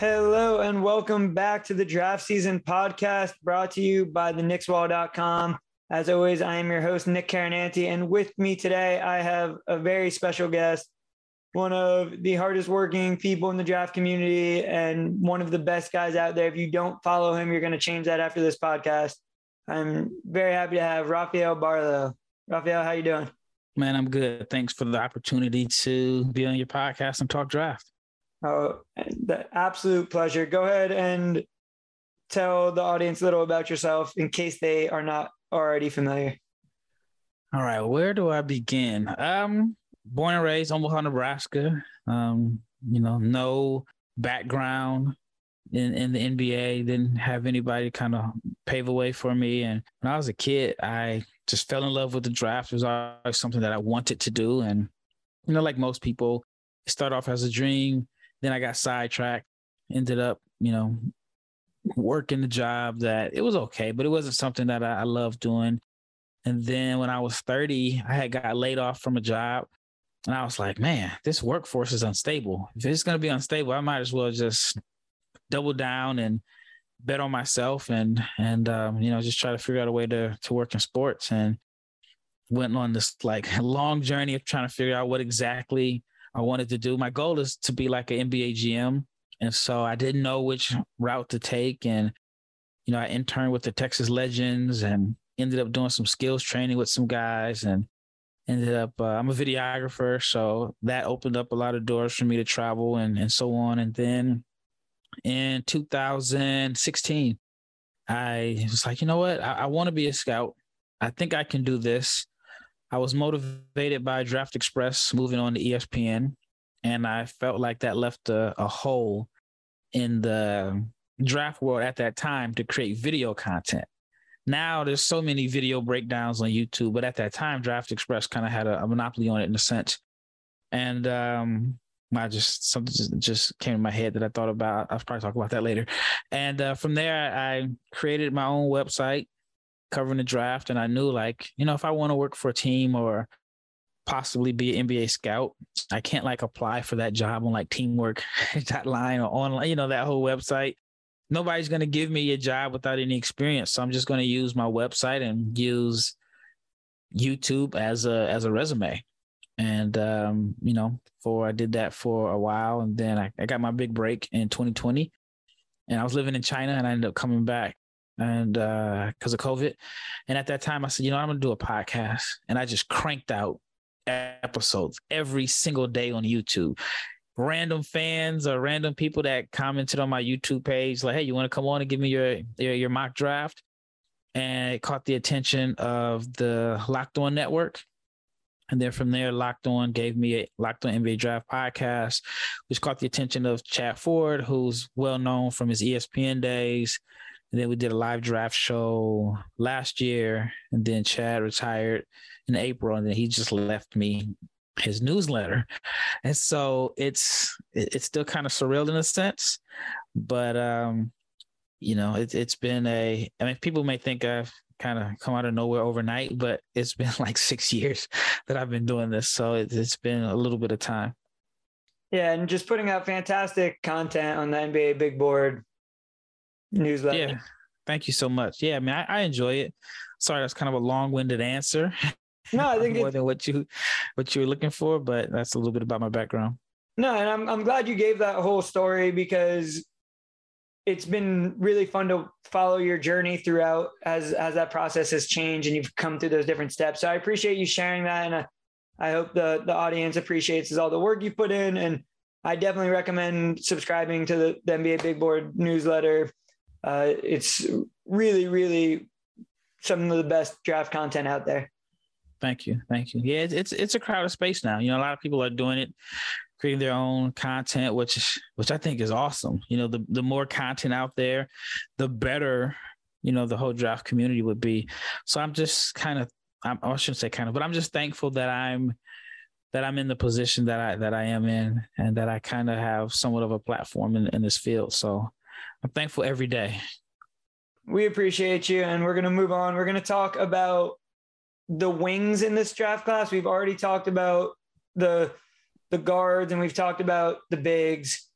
Hello and welcome back to the draft season podcast brought to you by the Knickswall.com. As always, I am your host, Nick Carannante, and with me today, I have a very special guest, one of the hardest working people in the draft community and one of the best guys out there. If you don't follow him, you're going to change that after this podcast. I'm very happy to have Rafael Barlowe. Rafael, how you doing? Man, I'm good. Thanks for the opportunity to be on your podcast and talk draft. Oh, the absolute pleasure. Go ahead and tell the audience a little about yourself in case they are not already familiar. All right, where do I begin? Um, born and raised Omaha, Nebraska. Um, you know, no background in in the NBA. Didn't have anybody kind of pave the way for me. And when I was a kid, I just fell in love with the draft. It was always something that I wanted to do. And you know, like most people, start off as a dream. Then I got sidetracked. Ended up, you know, working the job that it was okay, but it wasn't something that I, I loved doing. And then when I was 30, I had got laid off from a job. And I was like, man, this workforce is unstable. If it's going to be unstable, I might as well just double down and bet on myself and, and, um, you know, just try to figure out a way to, to work in sports and went on this like long journey of trying to figure out what exactly I wanted to do. My goal is to be like an NBA GM. And so I didn't know which route to take. And, you know, I interned with the Texas Legends and ended up doing some skills training with some guys and ended up, uh, I'm a videographer. So that opened up a lot of doors for me to travel and, and so on. And then in 2016, I was like, you know what? I, I want to be a scout. I think I can do this. I was motivated by Draft Express moving on to ESPN, and I felt like that left a, a hole in the draft world at that time to create video content. Now there's so many video breakdowns on YouTube, but at that time, Draft Express kind of had a, a monopoly on it in a sense. And um, I just something just, just came in my head that I thought about. I'll probably talk about that later. And uh, from there, I created my own website covering the draft, and I knew like you know if I want to work for a team or possibly be an NBA scout, I can't like apply for that job on like teamwork.line or online, you know, that whole website. Nobody's going to give me a job without any experience. So I'm just going to use my website and use YouTube as a as a resume. And um, you know, for I did that for a while and then I, I got my big break in 2020. And I was living in China and I ended up coming back and uh because of COVID. And at that time I said, you know, I'm gonna do a podcast. And I just cranked out episodes every single day on YouTube. Random fans or random people that commented on my YouTube page, like, hey, you want to come on and give me your, your your mock draft? And it caught the attention of the Locked On Network. And then from there, Locked On gave me a Locked On NBA Draft podcast, which caught the attention of Chad Ford, who's well known from his ESPN days. And then we did a live draft show last year. And then Chad retired in April, and then he just left me his newsletter. And so it's it's still kind of surreal in a sense, but um, you know, it, it's been a. I mean, people may think I've kind of come out of nowhere overnight, but it's been like six years that I've been doing this, so it, it's been a little bit of time. Yeah, and just putting out fantastic content on the NBA Big Board newsletter. Yeah, thank you so much. Yeah, I mean, I, I enjoy it. Sorry, that's kind of a long-winded answer. No, I think more it, than what you what you were looking for, but that's a little bit about my background. no, and I'm I'm glad you gave that whole story because it's been really fun to follow your journey throughout as as that process has changed and you've come through those different steps. So I appreciate you sharing that, and I, I hope the the audience appreciates all the work you put in. And I definitely recommend subscribing to the, the NBA Big Board newsletter. Uh, it's really, really some of the best draft content out there. Thank you, thank you. Yeah, it's it's, a crowded space now. You know, a lot of people are doing it creating their own content, which which I think is awesome. You know, the the more content out there, the better you know the whole draft community would be. So I'm just kind of I'm, I shouldn't say kind of, but I'm just thankful that I'm that I'm in the position that I that I am in, and that I kind of have somewhat of a platform in, in this field. So I'm thankful every day. We appreciate you, and we're gonna move on. We're gonna talk about the wings in this draft class. We've already talked about the the guards and we've talked about the bigs,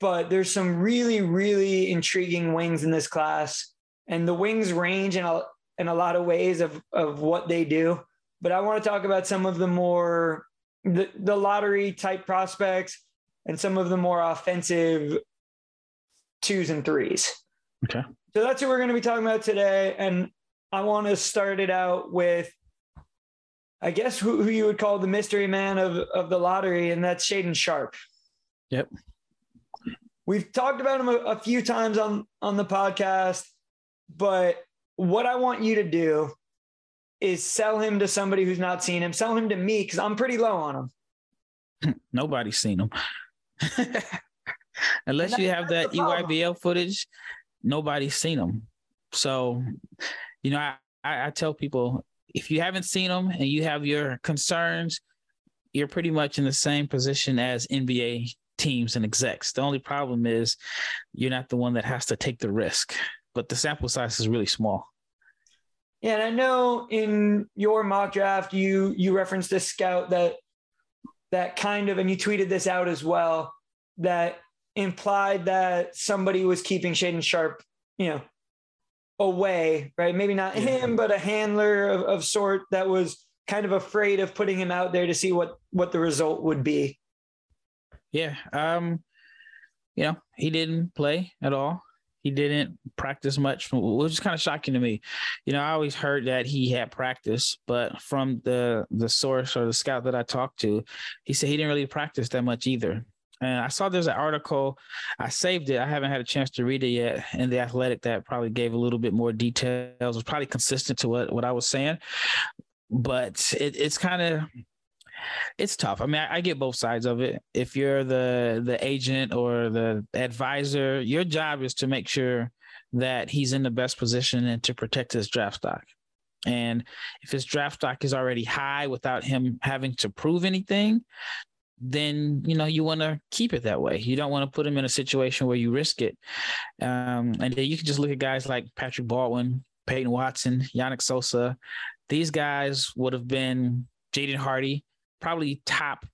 but there's some really really intriguing wings in this class, and the wings range in a in a lot of ways of of what they do. But I want to talk about some of the more the, the lottery type prospects and some of the more offensive twos and threes. Okay. So that's what we're going to be talking about today. And I want to start it out with, I guess, who, who you would call the mystery man of, of the lottery, and that's Shaedon Sharp. Yep. We've talked about him a, a few times on, on the podcast, but what I want you to do is sell him to somebody who's not seen him. Sell him to me because I'm pretty low on him. Nobody's seen him. Unless you have that EYBL footage, nobody's seen them. So, you know, I, I, I tell people if you haven't seen them and you have your concerns, you're pretty much in the same position as NBA teams and execs. The only problem is you're not the one that has to take the risk, but the sample size is really small. Yeah, and I know in your mock draft you you referenced a scout that that kind of and you tweeted this out as well that implied that somebody was keeping Shaedon Sharp, you know, away, right? Maybe not yeah. him, but a handler of, of sort that was kind of afraid of putting him out there to see what what the result would be. Yeah. Um, you know, he didn't play at all. He didn't practice much, which is kind of shocking to me. You know, I always heard that he had practice, but from the the source or the scout that I talked to, he said he didn't really practice that much either. And I saw there's an article. I saved it. I haven't had a chance to read it yet. In the Athletic, that probably gave a little bit more details. Was probably consistent to what what I was saying, but it, it's kind of it's tough. I mean, I, I, get both sides of it. If you're the the agent or the advisor, your job is to make sure that he's in the best position and to protect his draft stock. And if his draft stock is already high without him having to prove anything, then you know you want to keep it that way. You don't want to put him in a situation where you risk it. Um, and then you can just look at guys like Patrick Baldwin, Peyton Watson, Yannick Nzosa. These guys would have been Jaden Hardy, probably top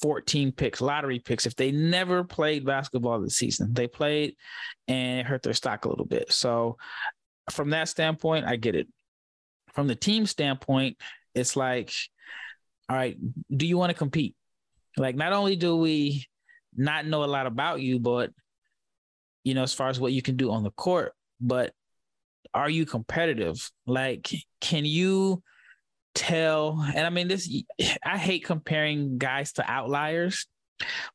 14 picks, lottery picks, if they never played basketball this season. They played and it hurt their stock a little bit. So, from that standpoint, I get it. From the team standpoint, it's like, all right, do you want to compete? Like, not only do we not know a lot about you, but you know, as far as what you can do on the court, but are you competitive? Like, can you tell? And I mean, this, I hate comparing guys to outliers,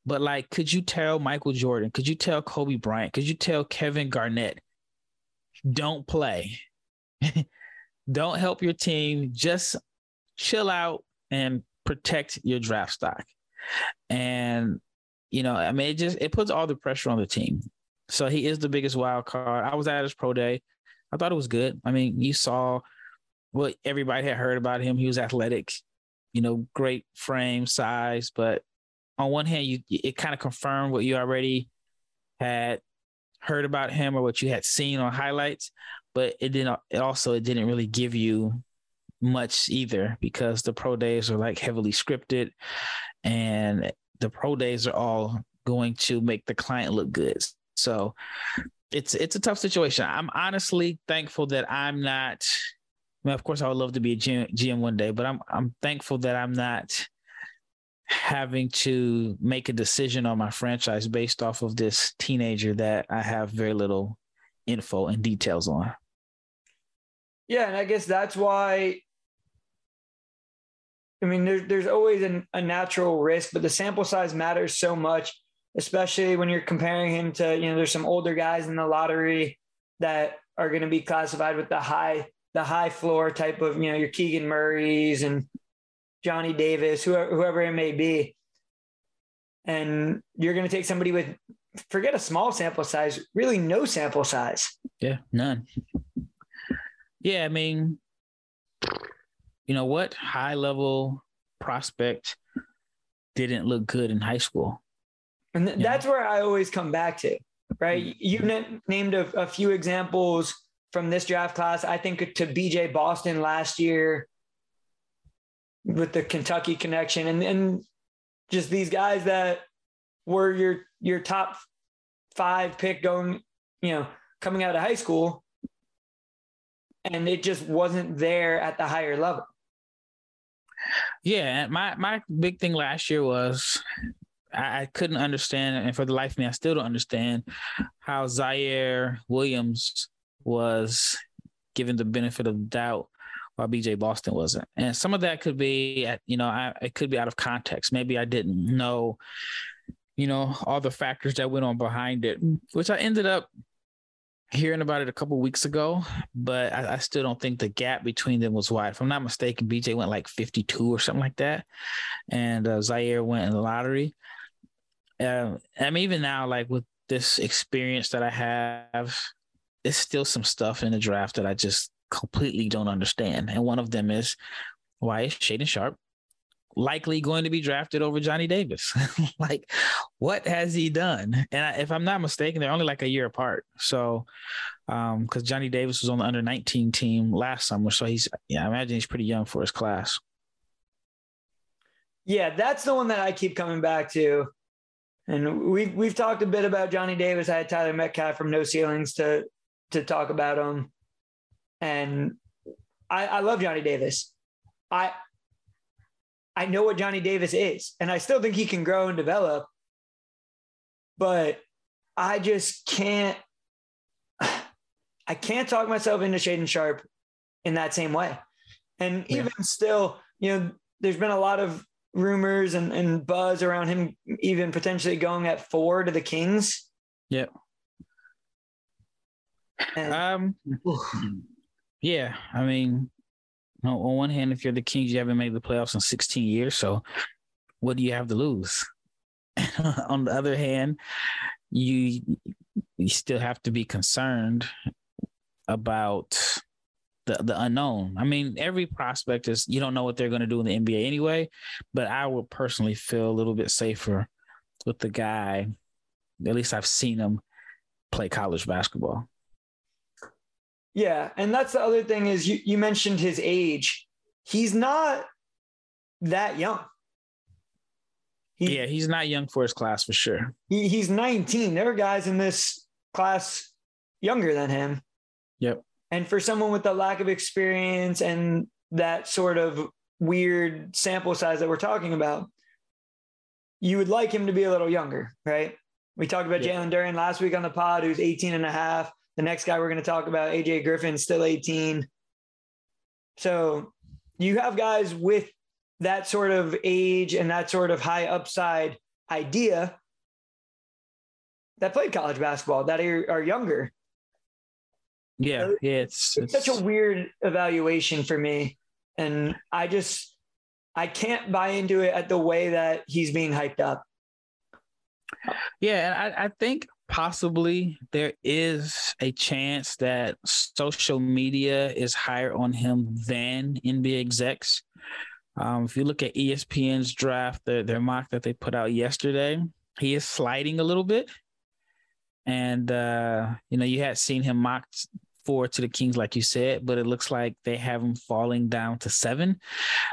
but like, could you tell Michael Jordan? Could you tell Kobe Bryant? Could you tell Kevin Garnett? Don't play. Don't help your team. Just chill out and protect your draft stock. And you know, I mean, it just it puts all the pressure on the team. So he is the biggest wild card. I was at his pro day. I thought it was good. I mean, you saw what everybody had heard about him. He was athletic, you know, great frame, size. But on one hand, you it kind of confirmed what you already had heard about him or what you had seen on highlights. But it didn't. It also it didn't really give you much either because the pro days are like heavily scripted and the pro days are all going to make the client look good. So it's it's a tough situation. I'm honestly thankful that I'm not. I mean, of course, I would love to be a GM one day, but I'm I'm thankful that I'm not having to make a decision on my franchise based off of this teenager that I have very little info and details on. Yeah, and I guess that's why I mean, there's there's always an, a natural risk, but the sample size matters so much, especially when you're comparing him to you know there's some older guys in the lottery that are going to be classified with the high the high floor type of you know your Keegan Murray's and Johnny Davis, whoever, whoever it may be. and you're going to take somebody with forget a small sample size, really no sample size. Yeah, none. Yeah, I mean, you know what? High level prospect didn't look good in high school. And th- that's where I always come back to, right? Mm-hmm. You na- named a, a few examples from this draft class. I think to BJ Boston last year with the Kentucky connection and, and just these guys that were your your top five pick going, you know, coming out of high school. And it just wasn't there at the higher level. Yeah, my my big thing last year was I, I couldn't understand, and for the life of me, I still don't understand how Ziaire Williams was given the benefit of the doubt while BJ Boston wasn't. And some of that could be, you know, I, it could be out of context. Maybe I didn't know, you know, all the factors that went on behind it, which I ended up hearing about it a couple weeks ago, but I, I still don't think the gap between them was wide. If I'm not mistaken, BJ went like 52 or something like that, and uh, Ziaire went in the lottery. Uh, I mean, even now, like with this experience that I have, there's still some stuff in the draft that I just completely don't understand. And one of them is why is Shaedon Sharp likely going to be drafted over Johnny Davis? like, what has he done? And if I'm not mistaken, they're only like a year apart. So, um, because Johnny Davis was on the under 19 team last summer, so he's yeah, I imagine he's pretty young for his class. Yeah, that's the one that I keep coming back to. And we've we've talked a bit about Johnny Davis. I had Tyler Metcalf from No Ceilings to to talk about him. And I, I love Johnny Davis. I I know what Johnny Davis is, and I still think he can grow and develop. But I just can't I can't talk myself into Shaedon Sharp in that same way. And Yeah. even still, you know, there's been a lot of rumors and, and buzz around him even potentially going at four to the Kings. Yep. And, Um, yeah, I mean, on on one hand, if you're the Kings, you haven't made the playoffs in 16 years, so what do you have to lose? on the other hand, you you still have to be concerned about the the unknown. I mean, every prospect is you don't know what they're going to do in the NBA anyway, but I would personally feel a little bit safer with the guy. At least I've seen him play college basketball. Yeah. And that's the other thing is you, you mentioned his age. He's not that young. He, Yeah, he's not young for his class for sure. he, he's 19. There are guys in this class younger than him. Yep. And for someone with the lack of experience and that sort of weird sample size that we're talking about, you would like him to be a little younger, right? We talked about Yeah. Jalen Duren last week on the pod, who's 18 and a half. The next guy we're going to talk about, AJ Griffin, still 18. So you have guys with that sort of age and that sort of high upside idea that played college basketball that are, are younger. Yeah, Uh, yeah, it's, It's such a weird evaluation for me. And I just, I can't buy into it at the way that he's being hyped up. yeah. And I, I think possibly there is a chance that social media is higher on him than NBA execs. Um, if you look at ESPN's draft, their, their mock that they put out yesterday, he is sliding a little bit. And, uh, you know, you had seen him mocked four to the Kings, like you said, but it looks like they have him falling down to seven,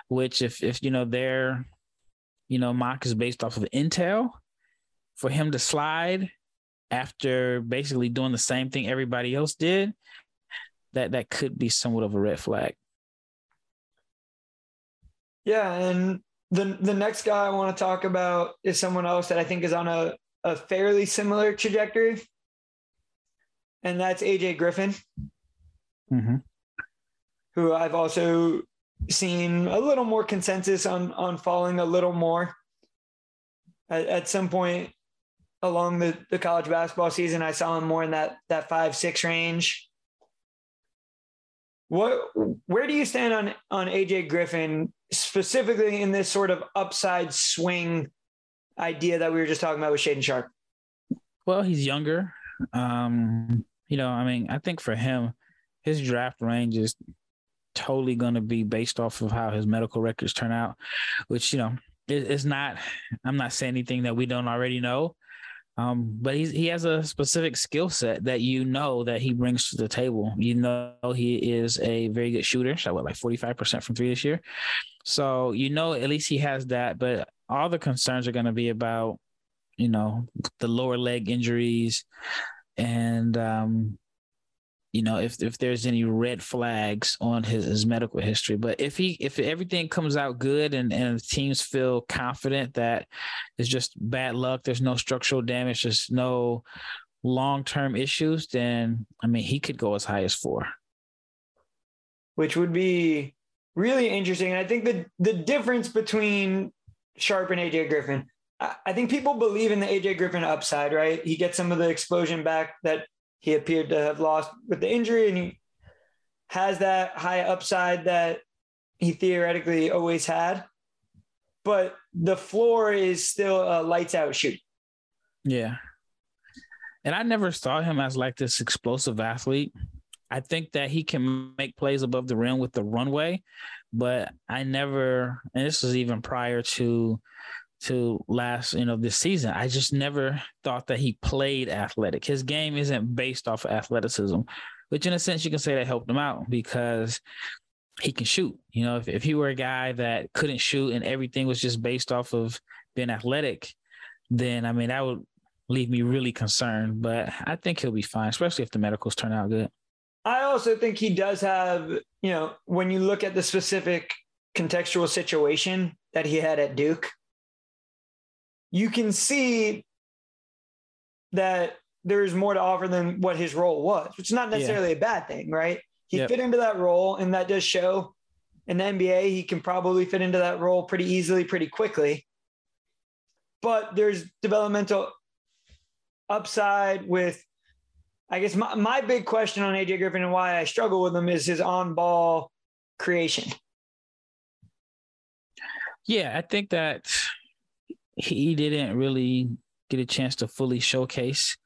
which if, if, you know, their, you know, mock is based off of Intel, for him to slide after basically doing the same thing everybody else did, that that could be somewhat of a red flag. Yeah. And the, the next guy I want to talk about is someone else that I think is on a, a fairly similar trajectory. And that's AJ Griffin, Mm-hmm. who I've also seen a little more consensus on, on falling a little more at, at some point along the, the college basketball season. I saw him more in that, that five, six range. What, where do you stand on, on AJ Griffin specifically in this sort of upside swing idea that we were just talking about with Shaedon Sharp? Well, he's younger. Um, you know, I mean, I think for him, his draft range is totally going to be based off of how his medical records turn out, which, you know, it, it's not, I'm not saying anything that we don't already know. Um, but he has a specific skill set that you know that he brings to the table. You know, he is a very good shooter. Shot what, like 45% from three this year. So, you know, at least he has that. But all the concerns are going to be about, you know, the lower leg injuries and, um, you know if if there's any red flags on his, his medical history. But if he if everything comes out good and and teams feel confident that it's just bad luck there's no structural damage there's no long-term issues then i mean he could go as high as four. Which would be really interesting. And i think the the difference between sharp and aj griffin I think people believe in the AJ Griffin upside, right? He gets some of the explosion back that he appeared to have lost with the injury, and he has that high upside that he theoretically always had. But the floor is still a lights out shoot. Yeah. And I never saw him as like this explosive athlete. I think that he can make plays above the rim with the runway, but I never, and this was even prior to to last, you know, this season. I just never thought that he played athletic. His game isn't based off of athleticism, which in a sense you can say that helped him out because he can shoot. You know, if, if he were a guy that couldn't shoot and everything was just based off of being athletic, then I mean that would leave me really concerned. But I think he'll be fine, especially if the medicals turn out good. I also think he does have, you know, when you look at the specific contextual situation that he had at Duke, you can see that there's more to offer than what his role was, which is not necessarily yeah. a bad thing, right? He yep. fit into that role, and that does show in the NBA he can probably fit into that role pretty easily, pretty quickly. But there's developmental upside with, I guess, my, my big question on AJ Griffin and why I struggle with him is his on ball creation. Yeah, I think that he didn't really get a chance to fully showcase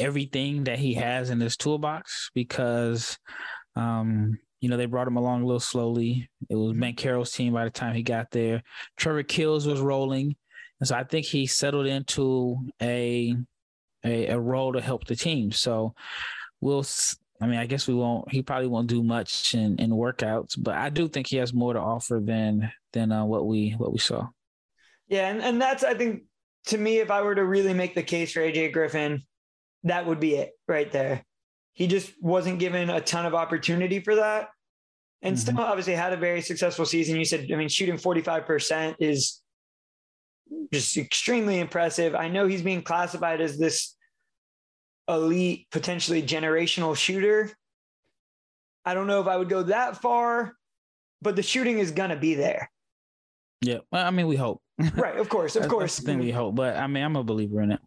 everything that he has in his toolbox because um, you know, they brought him along a little slowly. It was Banchero's team by the time he got there. Trevor Keels was rolling. And so I think he settled into a, a, a role to help the team. So we'll I mean, I guess we won't. He probably won't do much in, in workouts, but I do think he has more to offer than than uh, what we what we saw. Yeah, and, and that's I think to me, if I were to really make the case for AJ Griffin, that would be it right there. He just wasn't given a ton of opportunity for that. And mm-hmm. still obviously had a very successful season. You said, I mean, shooting 45% is just extremely impressive. I know he's being classified as this elite, potentially generational shooter. I don't know if I would go that far, but the shooting is going to be there. Yeah. Well, I mean, we hope. right. Of course. Of course. That's the thing we hope. But I mean, I'm a believer in it.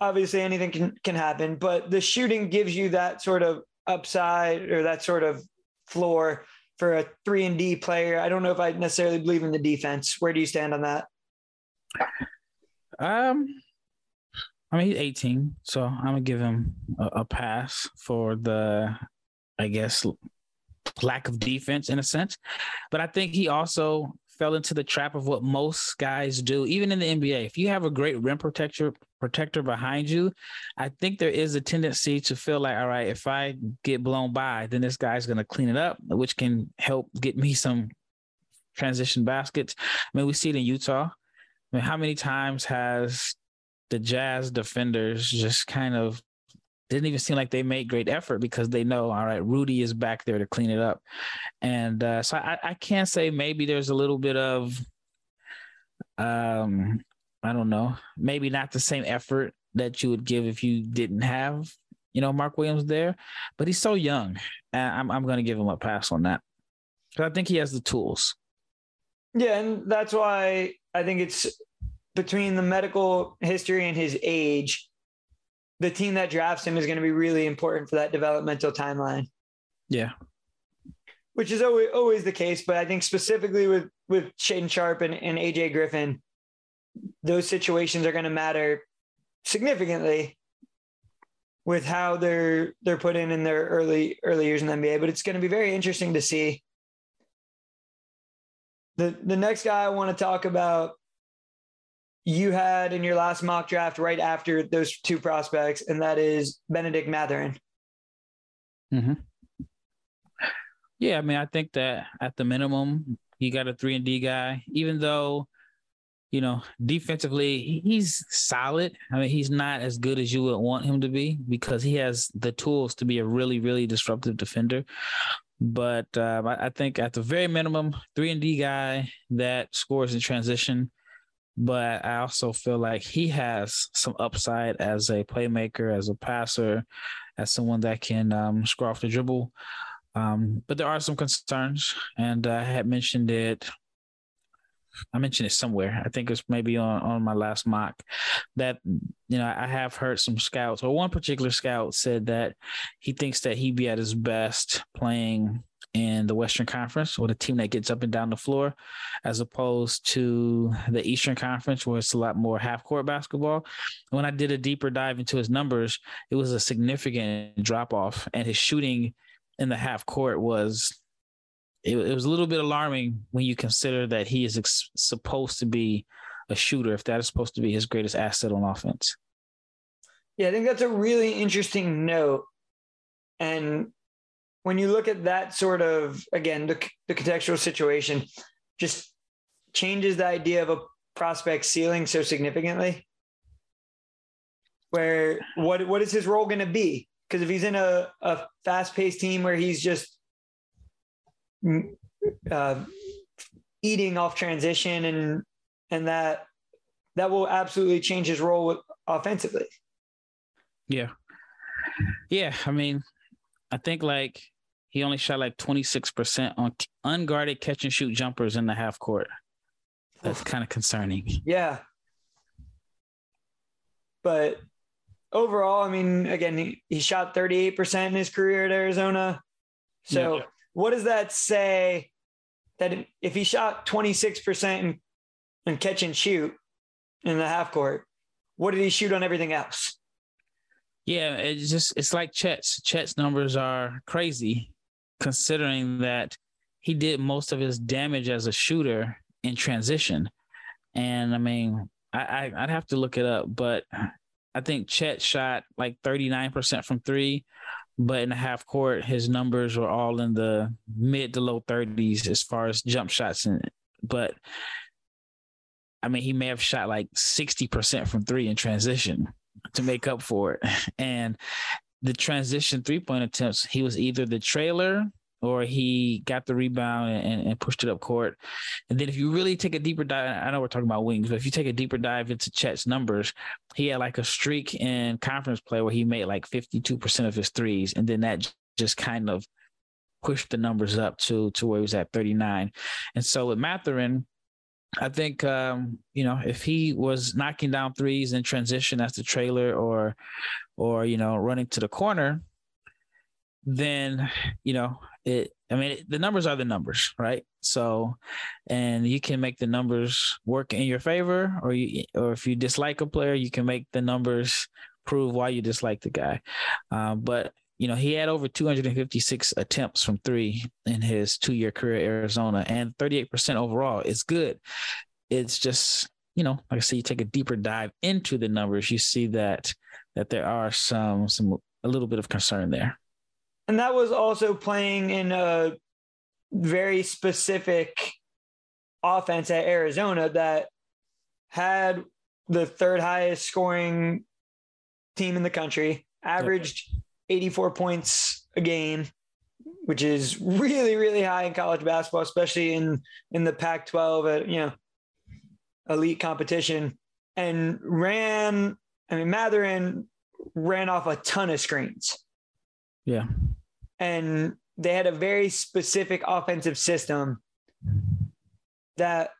Obviously, anything can, can happen, but the shooting gives you that sort of upside or that sort of floor for a three and D player. I don't know if I necessarily believe in the defense. Where do you stand on that? Um, I mean, he's 18, so I'm gonna give him a, a pass for the, I guess, lack of defense in a sense. But I think he also fell into the trap of what most guys do, even in the NBA. If you have a great rim protector protector behind you, I think there is a tendency to feel like, all right, if I get blown by, then this guy's going to clean it up, which can help get me some transition baskets. I mean, we see it in Utah. I mean, how many times has the Jazz defenders just kind of didn't even seem like they made great effort because they know, all right, Rudy is back there to clean it up. And uh, so I, I can't say maybe there's a little bit of, um, I don't know, maybe not the same effort that you would give if you didn't have, you know, Mark Williams there, but he's so young. I'm, I'm going to give him a pass on that. Because I think he has the tools. Yeah. And that's why I think it's between the medical history and his age the team that drafts him is going to be really important for that developmental timeline. Yeah. Which is always, always the case, but I think specifically with with Shaedon Sharp and, and AJ Griffin, those situations are going to matter significantly with how they're they're put in in their early early years in the NBA. But it's going to be very interesting to see. The the next guy I want to talk about you had in your last mock draft right after those two prospects, and that is Bennedict Mathurin. Mm-hmm. Yeah, I mean, I think that at the minimum, you got a three and D guy, even though, you know, defensively, he's solid. I mean, he's not as good as you would want him to be because he has the tools to be a really, really disruptive defender. But uh, I think at the very minimum, three and D guy that scores in transition. But I also feel like he has some upside as a playmaker, as a passer, as someone that can um, score off the dribble. Um, but there are some concerns, and I had mentioned it. I mentioned it somewhere. I think it's maybe on, on my last mock that you know I have heard some scouts, or one particular scout said that he thinks that he'd be at his best playing in the Western Conference or the team that gets up and down the floor, as opposed to the Eastern Conference where it's a lot more half court basketball. When I did a deeper dive into his numbers, it was a significant drop off, and his shooting in the half court was it, it was a little bit alarming when you consider that he is ex- supposed to be a shooter if that is supposed to be his greatest asset on offense. Yeah, I think that's a really interesting note. And when you look at that sort of again the, the contextual situation just changes the idea of a prospect ceiling so significantly? Where what what is his role going to be? Because if he's in a, a fast-paced team where he's just uh, eating off transition and and that that will absolutely change his role offensively. Yeah. Yeah i mean i think like he only shot like 26% on unguarded catch and shoot jumpers in the half court that's kind of concerning yeah but overall, I mean, again, he, he shot 38% in his career at Arizona. So, yeah. what does that say that if he shot 26% in, in catch and shoot in the half court, what did he shoot on everything else? Yeah, it's just it's like Chet's. Chet's numbers are crazy, considering that he did most of his damage as a shooter in transition. And I mean, I, I would have to look it up, but I think Chet shot like 39% from three, but in the half court, his numbers were all in the mid to low 30s as far as jump shots. And but I mean, he may have shot like 60% from three in transition to make up for it. And the transition three point attempts, he was either the trailer or he got the rebound and, and, pushed it up court. And then if you really take a deeper dive, I know we're talking about wings, but if you take a deeper dive into Chet's numbers, he had like a streak in conference play where he made like 52% of his threes. And then that just kind of pushed the numbers up to, to where he was at 39. And so with Mathurin, I think um, you know if he was knocking down threes in transition as the trailer or or you know running to the corner, then you know it i mean the numbers are the numbers right? So and you can make the numbers work in your favor or you or if you dislike a player you can make the numbers prove why you dislike the guy. Um, but you know he had over 256 attempts from three in his two-year career at arizona and 38% overall is good. It's just you know like i said you take a deeper dive into the numbers you see that that there are some some a little bit of concern there. And that was also playing in a very specific offense at Arizona that had the third highest scoring team in the country, averaged 84 points a game, which is really, really high in college basketball, especially in in the Pac-12 at uh, you know elite competition, and ran. I mean, Mathurin ran off a ton of screens. Yeah and they had a very specific offensive system that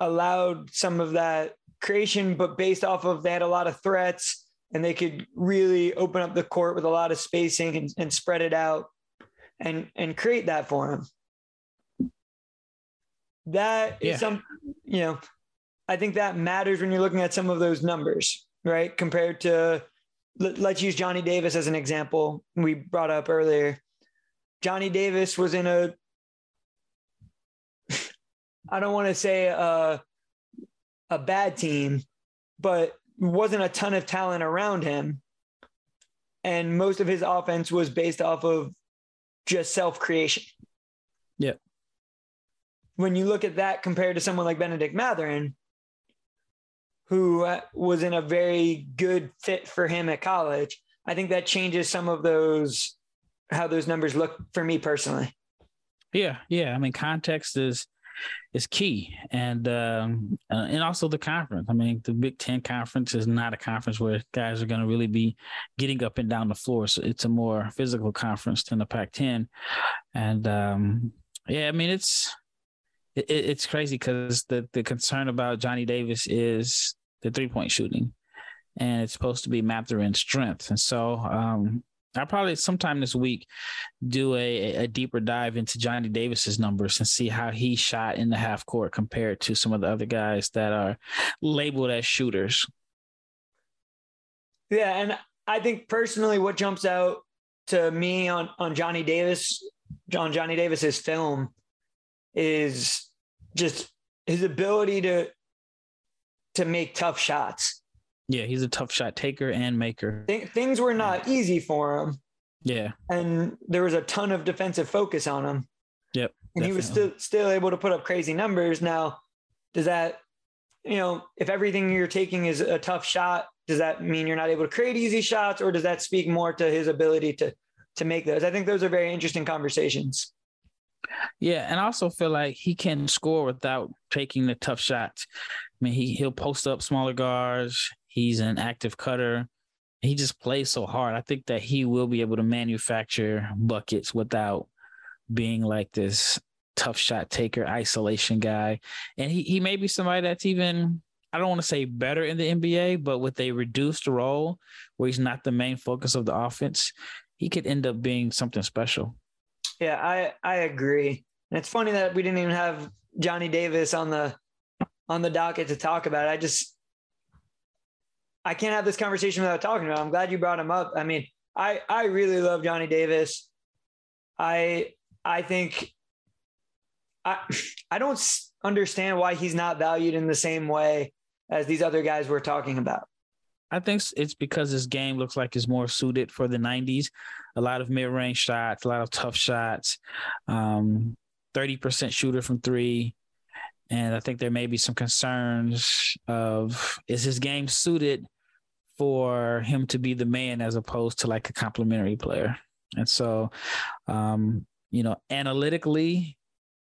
allowed some of that creation, but based off of they had a lot of threats and they could really open up the court with a lot of spacing and, and spread it out and and create that for him. That yeah. is some, you know, I think that matters when you're looking at some of those numbers, right? Compared to, let's use Johnny Davis as an example. We brought up earlier. Johnny Davis was in a, I don't want to say a, a bad team, but wasn't a ton of talent around him. And most of his offense was based off of just self creation. Yeah. When you look at that compared to someone like Bennedict Mathurin, who uh, was in a very good fit for him at college, I think that changes some of those, how those numbers look for me personally. Yeah. Yeah. I mean, context is, is key, and um, uh, and also the conference. I mean, the Big Ten conference is not a conference where guys are going to really be getting up and down the floor. So it's a more physical conference than the Pac-10, and um, yeah, I mean it's it, it's crazy because the the concern about Johnny Davis is the three point shooting, and it's supposed to be Mathurin's strength, and so um, I'll probably sometime this week do a, a deeper dive into Johnny Davis's numbers and see how he shot in the half court compared to some of the other guys that are labeled as shooters. Yeah, and I think personally, what jumps out to me on on Johnny Davis, John Johnny Davis's film, is just his ability to to make tough shots. Yeah, he's a tough shot taker and maker. Th- things were not easy for him. Yeah. And there was a ton of defensive focus on him. Yep. And definitely. he was still still able to put up crazy numbers. Now, does that, you know, if everything you're taking is a tough shot, does that mean you're not able to create easy shots, or does that speak more to his ability to to make those? I think those are very interesting conversations. Yeah, and I also feel like he can score without taking the tough shots. I mean, he he'll post up smaller guards. He's an active cutter. He just plays so hard. I think that he will be able to manufacture buckets without being like this tough shot taker, isolation guy. And he, he may be somebody that's even, I don't want to say better in the NBA, but with a reduced role where he's not the main focus of the offense, he could end up being something special. Yeah, I, I agree. And it's funny that we didn't even have Johnny Davis on the on the docket to talk about it. I just I can't have this conversation without talking about. Him. I'm glad you brought him up. I mean, I I really love Johnny Davis. I I think I I don't understand why he's not valued in the same way as these other guys we're talking about. I think it's because his game looks like it's more suited for the 90s. A lot of mid range shots, a lot of tough shots, um, 30% shooter from three. And I think there may be some concerns of is his game suited for him to be the man as opposed to like a complimentary player. And so, um, you know, analytically,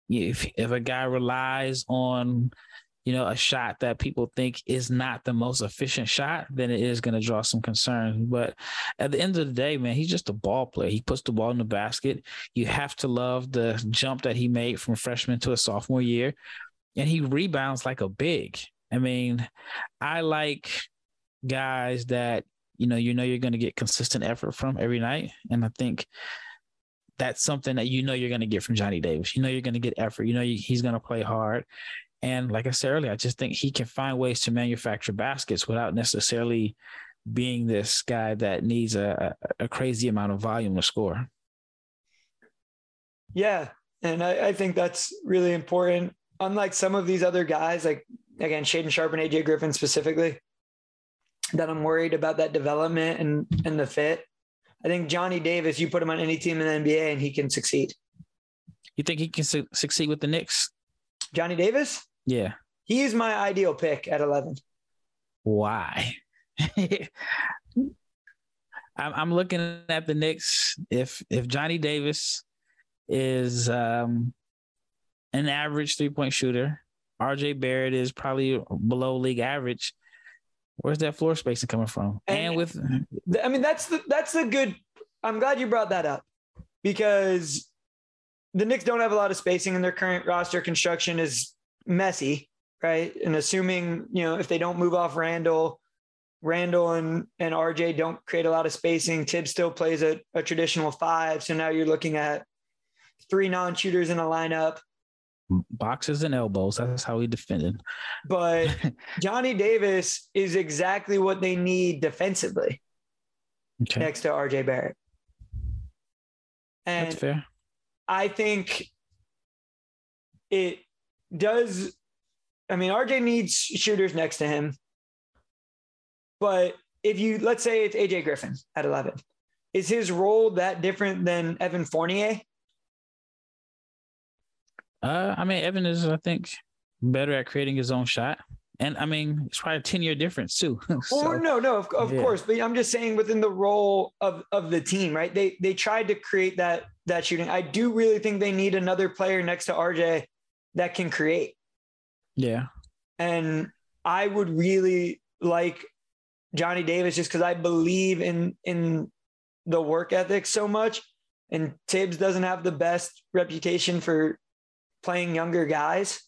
if if a guy relies on, you know, a shot that people think is not the most efficient shot, then it is going to draw some concerns. But at the end of the day, man, he's just a ball player. He puts the ball in the basket. You have to love the jump that he made from freshman to a sophomore year, and he rebounds like a big. I mean, I like guys that you know you know you're going to get consistent effort from every night. And i think that's something that you know you're going to get from johnny davis. You know you're going to get effort. You know he's going to play hard. And like i said earlier i just think he can find ways to manufacture baskets without necessarily being this guy that needs a, a crazy amount of volume to score. Yeah. And I, I think that's really important. Unlike some of these other guys like again shaedon sharp and aj griffin specifically that I'm worried about that development and and the fit. I think Johnny Davis, you put him on any team in the NBA and he can succeed. You think he can su- succeed with the Knicks? Johnny Davis? Yeah. He's my ideal pick at 11. Why? I'm, I'm looking at the Knicks. If if Johnny Davis is um, an average three point shooter, RJ Barrett is probably below league average. Where's that floor spacing coming from? And, and with, I mean, that's the that's the good. I'm glad you brought that up because the Knicks don't have a lot of spacing in their current roster construction is messy, right? And assuming you know if they don't move off Randle, Randle and and RJ don't create a lot of spacing. Thibs still plays a, a traditional five, so now you're looking at three non-shooters in a lineup. Boxes and elbows. That's how he defended. But Johnny Davis is exactly what they need defensively Okay, next to RJ Barrett. And that's fair. I think it does. I mean, RJ needs shooters next to him. But if you, let's say it's AJ Griffin at 11, is his role that different than Evan Fournier? Uh, I mean, Evan is, I think, better at creating his own shot, and I mean, it's probably a ten year difference too. Well, So, no, no, of, of yeah. course, but I'm just saying within the role of of the team, right? They they tried to create that that shooting. I do really think they need another player next to RJ that can create. yeah, And I would really like Johnny Davis just because I believe in in the work ethic so much. And Thibs doesn't have the best reputation for playing younger guys.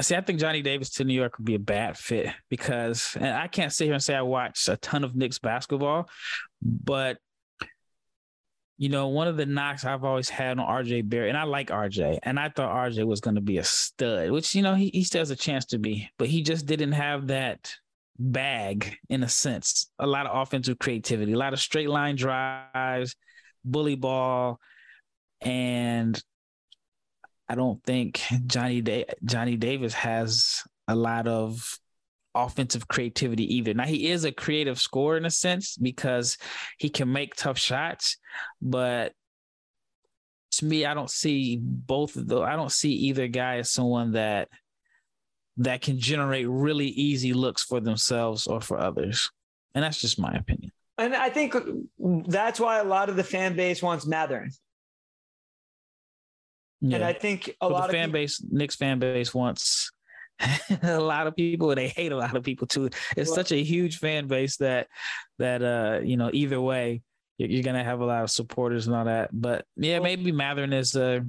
See, I think Johnny Davis to New York would be a bad fit because, and I can't sit here and say I watched a ton of Knicks basketball, but you know, one of the knocks I've always had on RJ Barrett, and I like RJ, and I thought RJ was going to be a stud, which you know he he still has a chance to be, but he just didn't have that bag in a sense. A lot of offensive creativity, a lot of straight line drives, bully ball, and I don't think Johnny Johnny Davis has a lot of offensive creativity either. Now he is a creative scorer in a sense because he can make tough shots, but to me, I don't see both of those. I don't see either guy as someone that that can generate really easy looks for themselves or for others. And that's just my opinion. And I think that's why a lot of the fan base wants Mathurin. Yeah. And I think a but lot the of fan people- base, Knicks fan base wants a lot of people. and They hate a lot of people too. It's Well- such a huge fan base that that uh you know either way you're, you're gonna have a lot of supporters and all that. But yeah, Well- maybe Mathurin is uh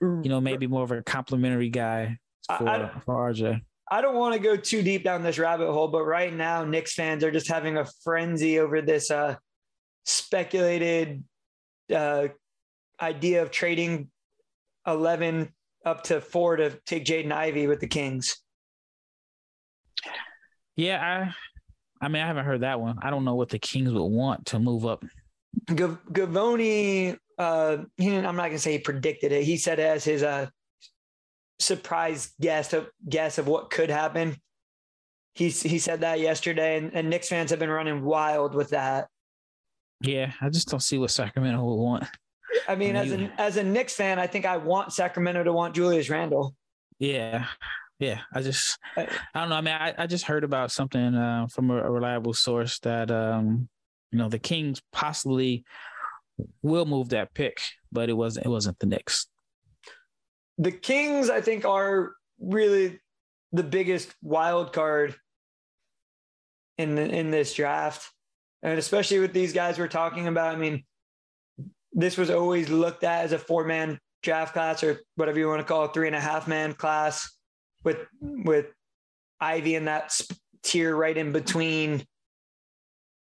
you know maybe more of a complimentary guy I- for I- for RJ. I don't want to go too deep down this rabbit hole, but right now, Knicks fans are just having a frenzy over this uh, speculated uh, idea of trading 11 up to four to take Jaden Ivey with the Kings. Yeah, I I mean I haven't heard that one. I don't know what the Kings would want to move up. Gav- Givony, uh, he I'm not going to say he predicted it. He said it as his uh, surprise guess of guess of what could happen. He he said that yesterday, and, and Knicks fans have been running wild with that. Yeah, I just don't see what Sacramento would want. I mean, as Maybe. a as a Knicks fan, I think I want Sacramento to want Julius Randle. Yeah. Yeah. I just I don't know. I mean, I, I just heard about something uh, from a, a reliable source that um, you know, the Kings possibly will move that pick, but it wasn't it wasn't the Knicks. The Kings, I think, are really the biggest wild card in the, in this draft, and especially with these guys we're talking about. I mean, this was always looked at as a four man draft class or whatever you want to call it, three and a half man class with with Ivey in that tier right in between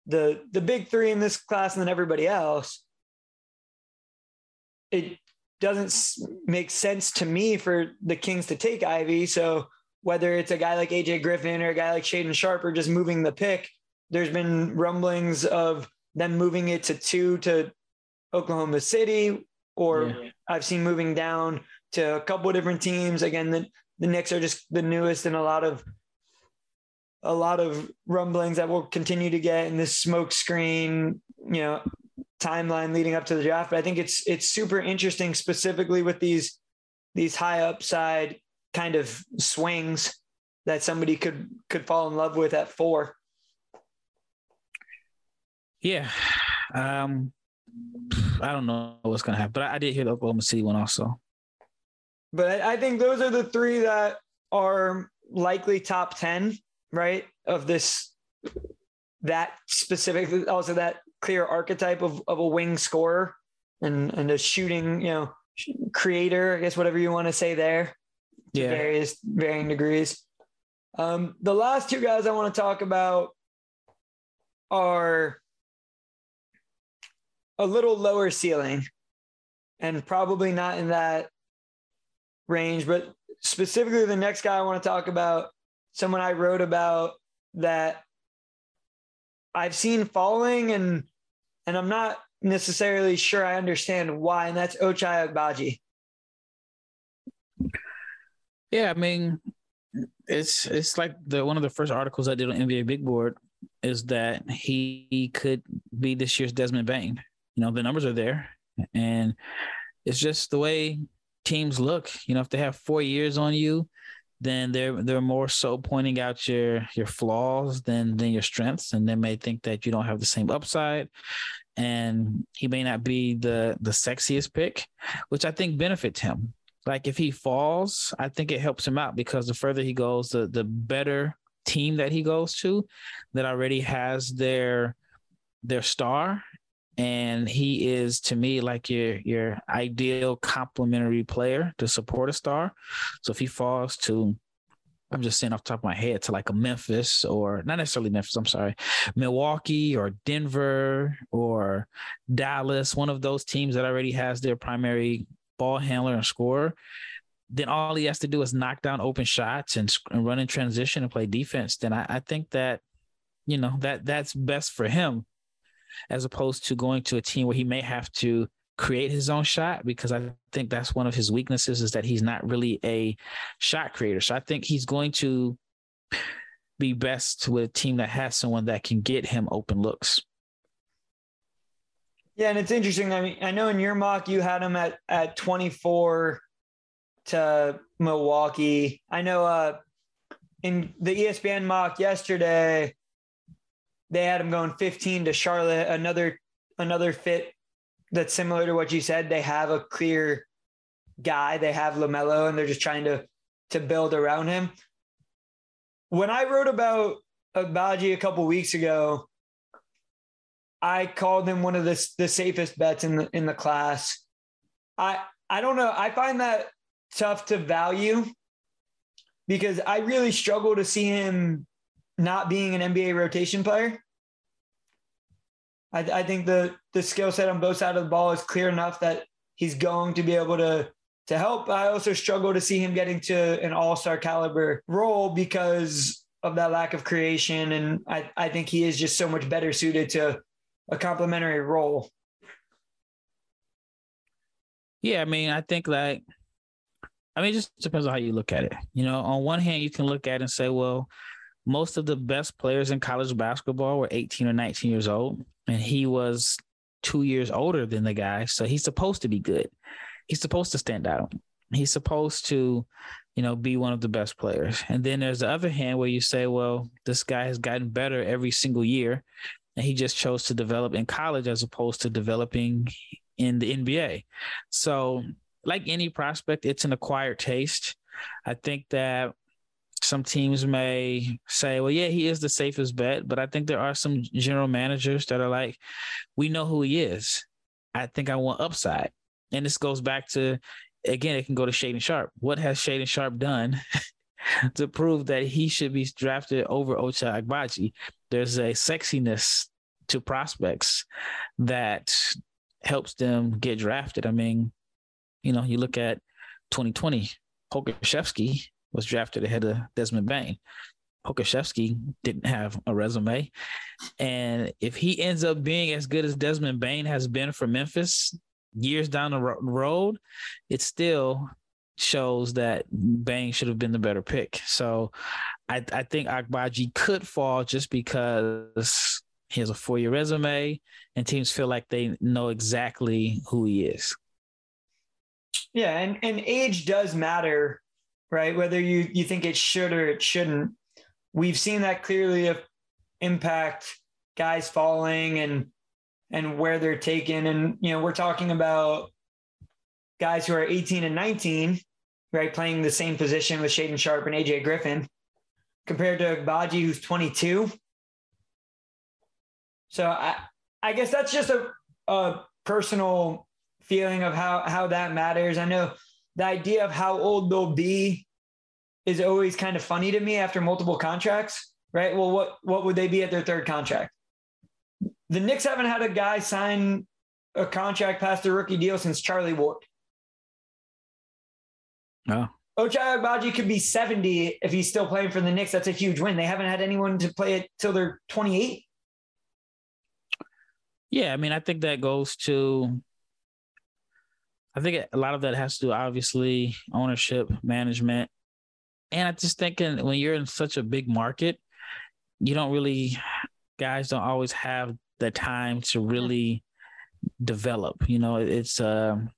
the the big three in this class and then everybody else. It doesn't make sense to me for the Kings to take Ivey. So whether it's a guy like AJ Griffin or a guy like Shaedon Sharp or just moving the pick, there's been rumblings of them moving it to two to Oklahoma City, or Yeah. I've seen moving down to a couple of different teams. Again, the, the Knicks are just the newest in a lot of a lot of rumblings that we'll continue to get in this smoke screen, you know, timeline leading up to the draft. But I think it's it's super interesting, specifically with these these high upside kind of swings that somebody could could fall in love with at four. Yeah. Um I don't know what's gonna happen, but I, I did hear the Oklahoma City one also. But I I think those are the three that are likely top 10, right? Of this, that specific, also that clear archetype of, of a wing scorer and, and a shooting, you know, creator, I guess, whatever you want to say there, Yeah. various varying degrees. Um, the last two guys I want to talk about are a little lower ceiling and probably not in that range. But specifically, the next guy I want to talk about, someone I wrote about that I've seen falling and and I'm not necessarily sure I understand why, and that's Ochai Agbaji. Yeah, I mean, it's it's like the one of the first articles I did on NBA Big Board is that he, he could be this year's Desmond Bane. You know, the numbers are there, and it's just the way teams look. You know, if they have four years on you, then they're they're more so pointing out your your flaws than than your strengths, and they may think that you don't have the same upside, and he may not be the the sexiest pick, which I think benefits him. Like if he falls, I think it helps him out because the further he goes, the the better team that he goes to that already has their their star and he is to me like your your ideal complementary player to support a star. So if he falls to I'm just saying off top of my head to like a Memphis or not necessarily Memphis, I'm sorry, Milwaukee or Denver or Dallas, one of those teams that already has their primary ball handler and scorer, then all he has to do is knock down open shots and, and run in transition and play defense. Then I, I think that, you know, that that's best for him as opposed to going to a team where he may have to create his own shot because I think that's one of his weaknesses is that he's not really a shot creator. So I think he's going to be best with a team that has someone that can get him open looks. Yeah, and it's interesting. I mean, I know in your mock you had him at at 24 to Milwaukee. I know uh in the ESPN mock yesterday, they had him going 15 to Charlotte. Another another fit that's similar to what you said. They have a clear guy. They have LaMelo, and they're just trying to to build around him. When I wrote about Agbaji a couple weeks ago, I called him one of the the safest bets in the in the class. I I don't know. I find that tough to value because I really struggle to see him not being an NBA rotation player. I, I think the the skill set on both sides of the ball is clear enough that he's going to be able to to help. I also struggle to see him getting to an all star caliber role because of that lack of creation. And I, I think he is just so much better suited to a complementary role. Yeah, I mean, I think like, I mean, it just depends on how you look at it. You know, on one hand, you can look at it and say, well, most of the best players in college basketball were 18 or 19 years old, and he was two years older than the guy. So he's supposed to be good. He's supposed to stand out. He's supposed to, you know, be one of the best players. And then there's the other hand where you say, well, this guy has gotten better every single year. And he just chose to develop in college as opposed to developing in the NBA. So, like any prospect, it's an acquired taste. I think that some teams may say, well, yeah, he is the safest bet, but I think there are some general managers that are like, we know who he is. I think I want upside. And this goes back to, again, it can go to Shaedon Sharp. What has Shaedon Sharp done to prove that he should be drafted over Ochai Agbaji? There's a sexiness to prospects that helps them get drafted. I mean, you know, you look at 2020, Pokusevski was drafted ahead of Desmond Bane. Pokusevski didn't have a resume. And if he ends up being as good as Desmond Bane has been for Memphis years down the road, it still shows that Bane should have been the better pick. So I, I think Agbaji could fall just because he has a four year resume and teams feel like they know exactly who he is. Yeah, and, and age does matter right? Whether you you think it should or it shouldn't. We've seen that clearly impact guys falling and and where they're taken. And you know, we're talking about guys who are 18 and 19, right, playing the same position with Shaedon Sharp and AJ Griffin, compared to Baji, who's 22. So I I guess that's just a, a personal feeling of how how that matters. I know the idea of how old they'll be is always kind of funny to me after multiple contracts, right? Well, what what would they be at their third contract? The Knicks haven't had a guy sign a contract past the rookie deal since Charlie Ward. Oh. Ochai Agbaji could be 70 if he's still playing for the Knicks. That's a huge win. They haven't had anyone to play it till they're 28. Yeah, I mean, I think that goes to. I think a lot of that has to do, obviously, ownership, management, and I just thinking when you're in such a big market, you don't really, guys don't always have the time to really develop. You know, it's um,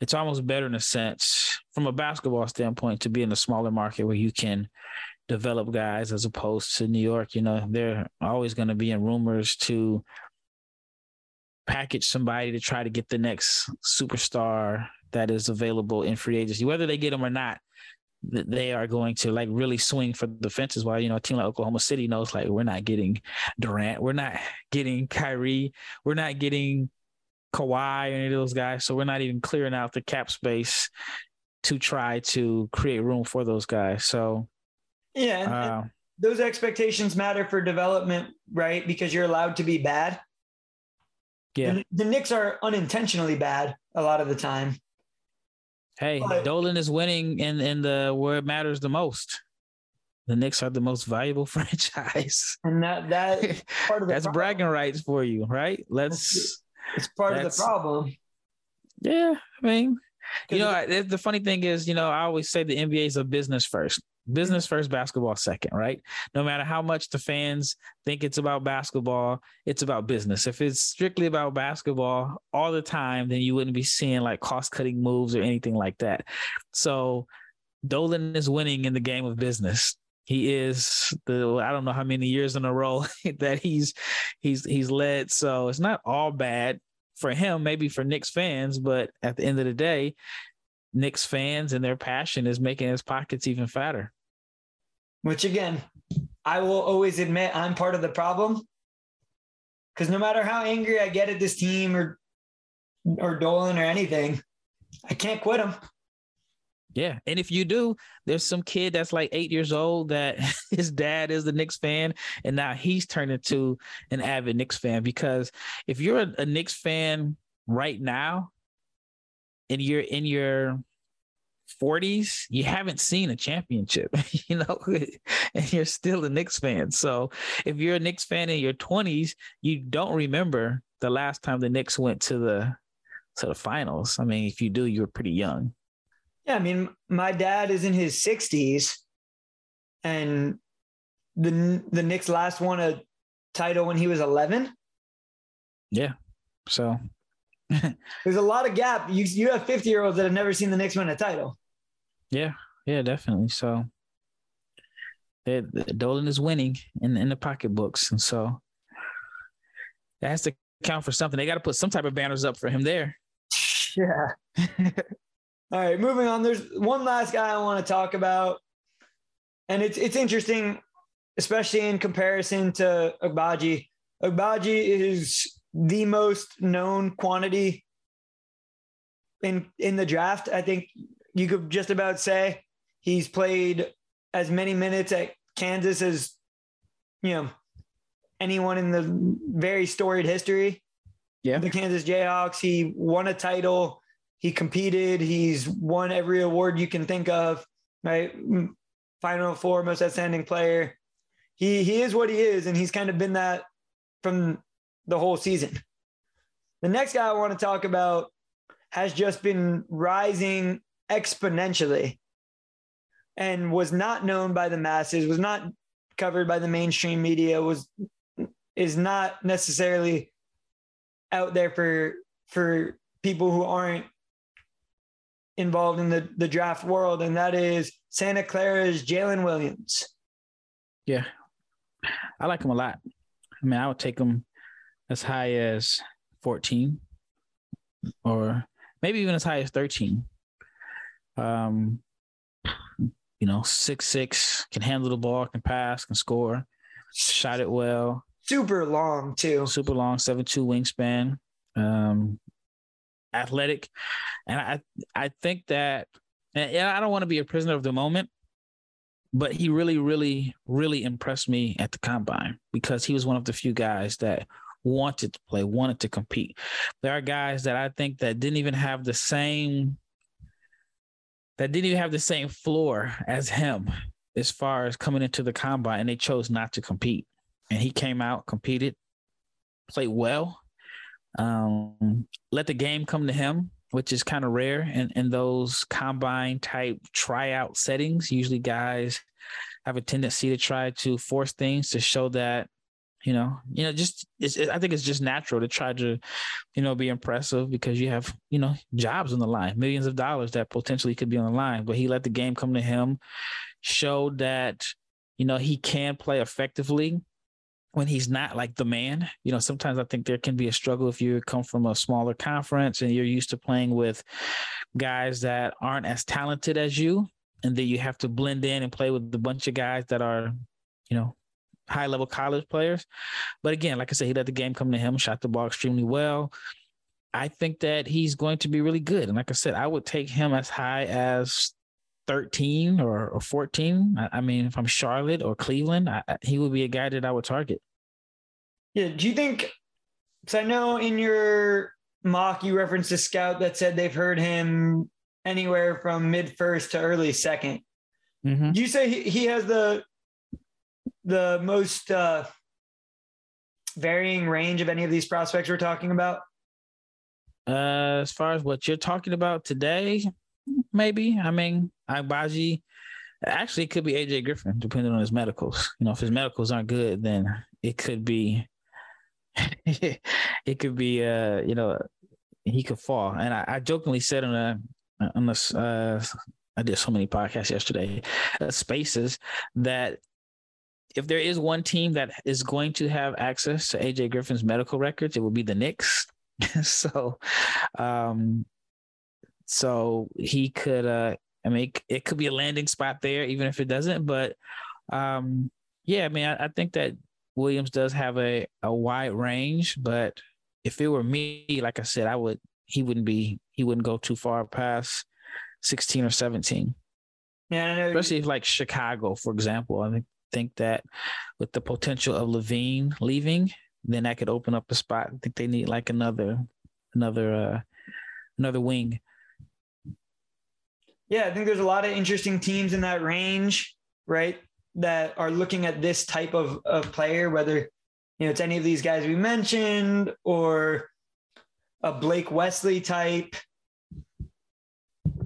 it's almost better in a sense from a basketball standpoint to be in a smaller market where you can develop guys as opposed to New York. You know, they're always going to be in rumors to package somebody to try to get the next superstar that is available in free agency, whether they get them or not. They are going to like really swing for the fences. While you know a team like Oklahoma City knows like we're not getting Durant, we're not getting Kyrie, we're not getting Kawhi or any of those guys. So we're not even clearing out the cap space to try to create room for those guys. So yeah, uh, those expectations matter for development, right? Because you're allowed to be bad. Yeah. The, the Knicks are unintentionally bad a lot of the time. Hey, but, Dolan is winning in in the where it matters the most. The Knicks are the most valuable franchise, and that that part of that's problem. bragging rights for you, right? Let's. It's part of the problem. Yeah, I mean, you know, the funny thing is, you know, I always say the NBA is a business first business first, basketball second, right? No matter how much the fans think it's about basketball, it's about business. If it's strictly about basketball all the time, then you wouldn't be seeing like cost cutting moves or anything like that. So Dolan is winning in the game of business. He is the I don't know how many years in a row that he's he's he's led. So it's not all bad for him, maybe for Knicks fans, but at the end of the day, Knicks fans and their passion is making his pockets even fatter. Which again, I will always admit I'm part of the problem. Because no matter how angry I get at this team or or Dolan or anything, I can't quit him. Yeah. And if you do, there's some kid that's like eight years old that his dad is the Knicks fan. And now he's turned into an avid Knicks fan. Because if you're a, a Knicks fan right now, and you're in your 40s, you haven't seen a championship, you know, and you're still a Knicks fan. So if you're a Knicks fan in your 20s, you don't remember the last time the Knicks went to the to the finals. I mean, if you do, you're pretty young. Yeah, I mean, my dad is in his 60s, and the the Knicks last won a title when he was 11. Yeah, so There's a lot of gap. You you have 50 year olds that have never seen the Knicks win a title. Yeah, yeah, definitely. So it, Dolan is winning in in the pocketbooks, and so that has to count for something. They got to put some type of banners up for him there. Yeah. All right, moving on. There's one last guy I want to talk about, and it's it's interesting, especially in comparison to Agbaji. Agbaji is the most known quantity in in the draft. I think you could just about say he's played as many minutes at Kansas as you know anyone in the very storied history. Yeah. The Kansas Jayhawks. He won a title. He competed. He's won every award you can think of. Right. Final four, most outstanding player. He he is what he is, and he's kind of been that from the whole season. The next guy I want to talk about has just been rising exponentially and was not known by the masses, was not covered by the mainstream media, was is not necessarily out there for for people who aren't involved in the, the draft world, and that is Santa Clara's Jalen Williams. Yeah. I like him a lot. I mean, I would take him as high as 14 or maybe even as high as 13. Um, you know, six six can handle the ball, can pass, can score, shot it well. Super long too. Super long, seven two wingspan. Um, athletic, and I I think that, and I don't want to be a prisoner of the moment, but he really, really, really impressed me at the combine because he was one of the few guys that wanted to play, wanted to compete. There are guys that I think that didn't even have the same that didn't even have the same floor as him as far as coming into the combine, and they chose not to compete. And he came out, competed, played well, um, let the game come to him, which is kind of rare in, in those combine type tryout settings. Usually, guys have a tendency to try to force things to show that you know you know just it's, it, i think it's just natural to try to you know be impressive because you have you know jobs on the line millions of dollars that potentially could be on the line but he let the game come to him showed that you know he can play effectively when he's not like the man. You know sometimes i think there can be a struggle if you come from a smaller conference and you're used to playing with guys that aren't as talented as you and then you have to blend in and play with a bunch of guys that are you know high level college players. But again, like I said, he let the game come to him, shot the ball extremely well. I think that he's going to be really good. And like I said, I would take him as high as 13 or, or 14. I, I mean, if I'm Charlotte or Cleveland, I, he would be a guy that I would target. Yeah. Do you think? So I know in your mock you referenced a scout that said they've heard him anywhere from mid first to early 2nd mm-hmm. You say he, he has the the most uh, varying range of any of these prospects we're talking about? Uh, as far as what you're talking about today, maybe. I mean, Agbaji, actually, it could be AJ Griffin, depending on his medicals. You know, if his medicals aren't good, then it could be, it could be, uh, you know, he could fall. And I, I jokingly said on a, on this, uh, I did so many podcasts yesterday, uh, spaces that if there is one team that is going to have access to AJ Griffin's medical records, it would be the Knicks. so, um, so he could, uh, I mean, it could be a landing spot there, even if it doesn't. But, um, yeah, I mean, I, I think that Williams does have a a wide range, but if it were me, like I said, I would he wouldn't be he wouldn't go too far past sixteen or seventeen. Yeah, especially if like Chicago, for example. I think think that with the potential of LaVine leaving, then that could open up a spot. I think they need like another another uh another wing. Yeah, I think there's a lot of interesting teams in that range, right? That are looking at this type of, of player, whether you know it's any of these guys we mentioned or a Blake Wesley type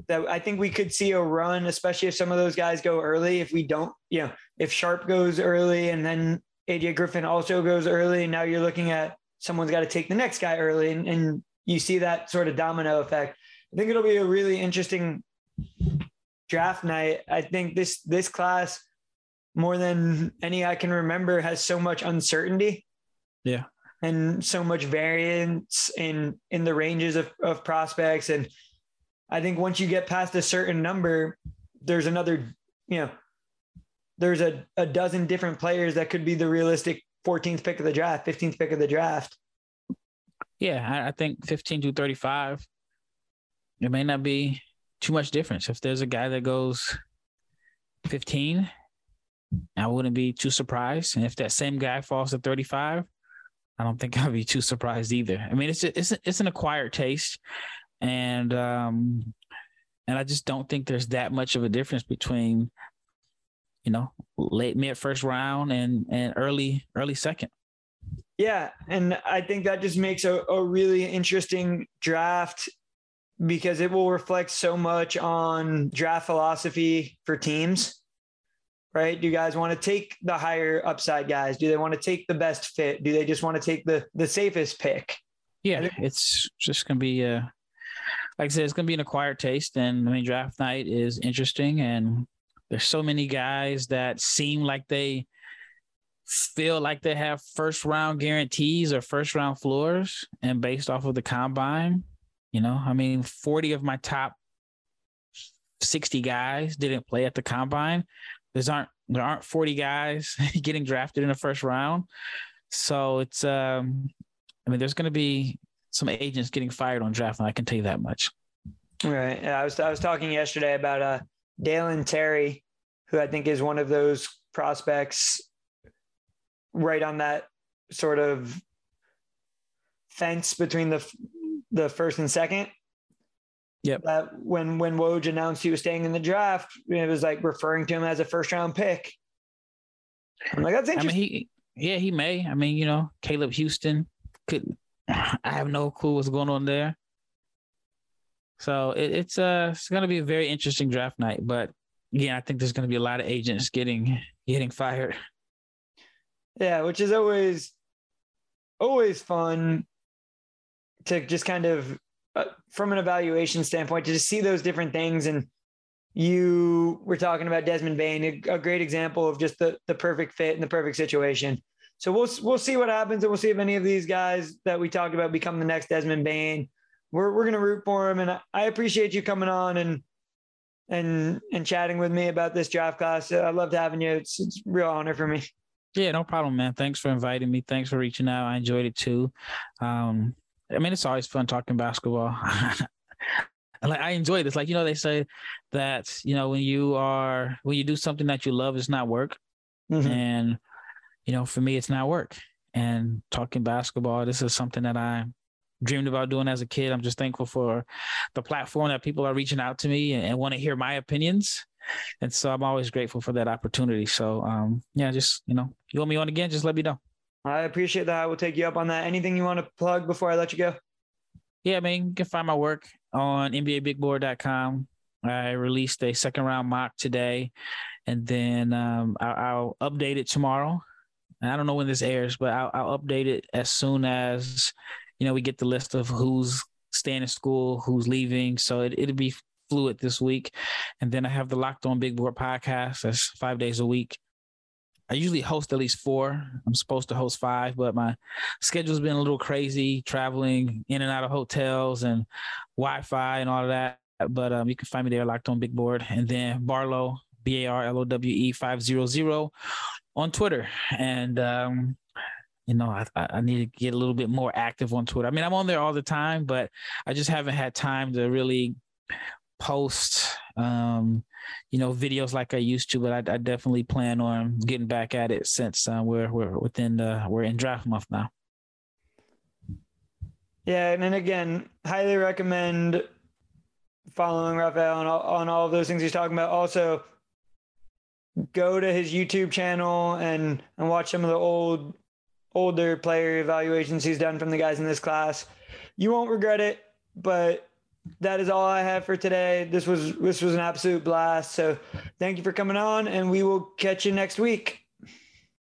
that I think we could see a run, especially if some of those guys go early. If we don't, you know, if Sharp goes early and then AJ Griffin also goes early, now you're looking at someone's got to take the next guy early, and, and you see that sort of domino effect. I think it'll be a really interesting draft night. I think this this class, more than any I can remember, has so much uncertainty. Yeah. And so much variance in in the ranges of, of prospects. And I think once you get past a certain number, there's another, you know, there's a, a dozen different players that could be the realistic 14th pick of the draft, 15th pick of the draft. Yeah, I, I think 15 to 35, it may not be too much difference. If there's a guy that goes 15, I wouldn't be too surprised. And if that same guy falls to 35, I don't think I'd be too surprised either. I mean, it's it's it's an acquired taste, and um, and I just don't think there's that much of a difference between, you know, late mid first round and and early early second. Yeah, and I think that just makes a, a really interesting draft because it will reflect so much on draft philosophy for teams. Right? Do you guys want to take the higher upside guys? Do they want to take the best fit? Do they just want to take the the safest pick? Yeah, it's just gonna be a like I said, it's going to be an acquired taste. And I mean, draft night is interesting. And there's so many guys that seem like they feel like they have first round guarantees or first round floors. And based off of the combine, you know, I mean, 40 of my top 60 guys didn't play at the combine. There's aren't there aren't 40 guys getting drafted in the first round. So it's um I mean there's going to be some agents getting fired on draft night. I can tell you that much. Right. I was I was talking yesterday about uh Dalen Terry, who I think is one of those prospects right on that sort of fence between the the first and second. Yep. That when when Woj announced he was staying in the draft, it was like referring to him as a first round pick. I'm like, that's I mean, interesting. he, yeah, he may. I mean, you know, Caleb Houstan could. I have no clue what's going on there. So it, it's uh it's gonna be a very interesting draft night. But again, I think there's gonna be a lot of agents getting getting fired. Yeah, which is always always fun to just kind of uh, from an evaluation standpoint to just see those different things and you were talking about Desmond Bane, a, a great example of just the the perfect fit and the perfect situation. So we'll we'll see what happens and we'll see if any of these guys that we talked about become the next Desmond Bane. We're we're gonna root for him and I, appreciate you coming on and and and chatting with me about this draft class. I loved having you. It's, it's a real honor for me. Yeah, no problem, man. Thanks for inviting me. Thanks for reaching out. I enjoyed it too. Um, I mean, it's always fun talking basketball. like I enjoy this. Like you know, they say that you know when you are when you do something that you love, it's not work. Mhm. And you know, for me, it's not work. And talking basketball, this is something that I dreamed about doing as a kid. I'm just thankful for the platform that people are reaching out to me and, and want to hear my opinions. And so I'm always grateful for that opportunity. So um, yeah, just you know, you want me on again, just let me know. I appreciate that. I will take you up on that. Anything you want to plug before I let you go? Yeah, I mean, you can find my work on NBABigBoard.com. I released a second round mock today, and then um, I'll, I'll update it tomorrow. And I don't know when this airs, but I'll, I'll update it as soon as you know we get the list of who's staying in school, who's leaving. So it, it'll be fluid this week, and then I have the Locked On Big Board podcast. That's five days a week. I usually host at least four. I'm supposed to host five, but my schedule's been a little crazy, traveling in and out of hotels and Wi-Fi and all of that. But um, you can find me there, locked on Big Board, and then Barlowe B A R L O W E five zero zero on Twitter. And um, you know, I, I need to get a little bit more active on Twitter. I mean, I'm on there all the time, but I just haven't had time to really post um you know videos like i used to but i, I definitely plan on getting back at it since uh, we're we're within the we're in draft month now Yeah, and then again, highly recommend following Rafael on all, on all of those things he's talking about. Also, go to his YouTube channel and and watch some of the old older player evaluations he's done from the guys in this class. You won't regret it, but that is all I have for today. This was this was an absolute blast. So thank you for coming on and we will catch you next week.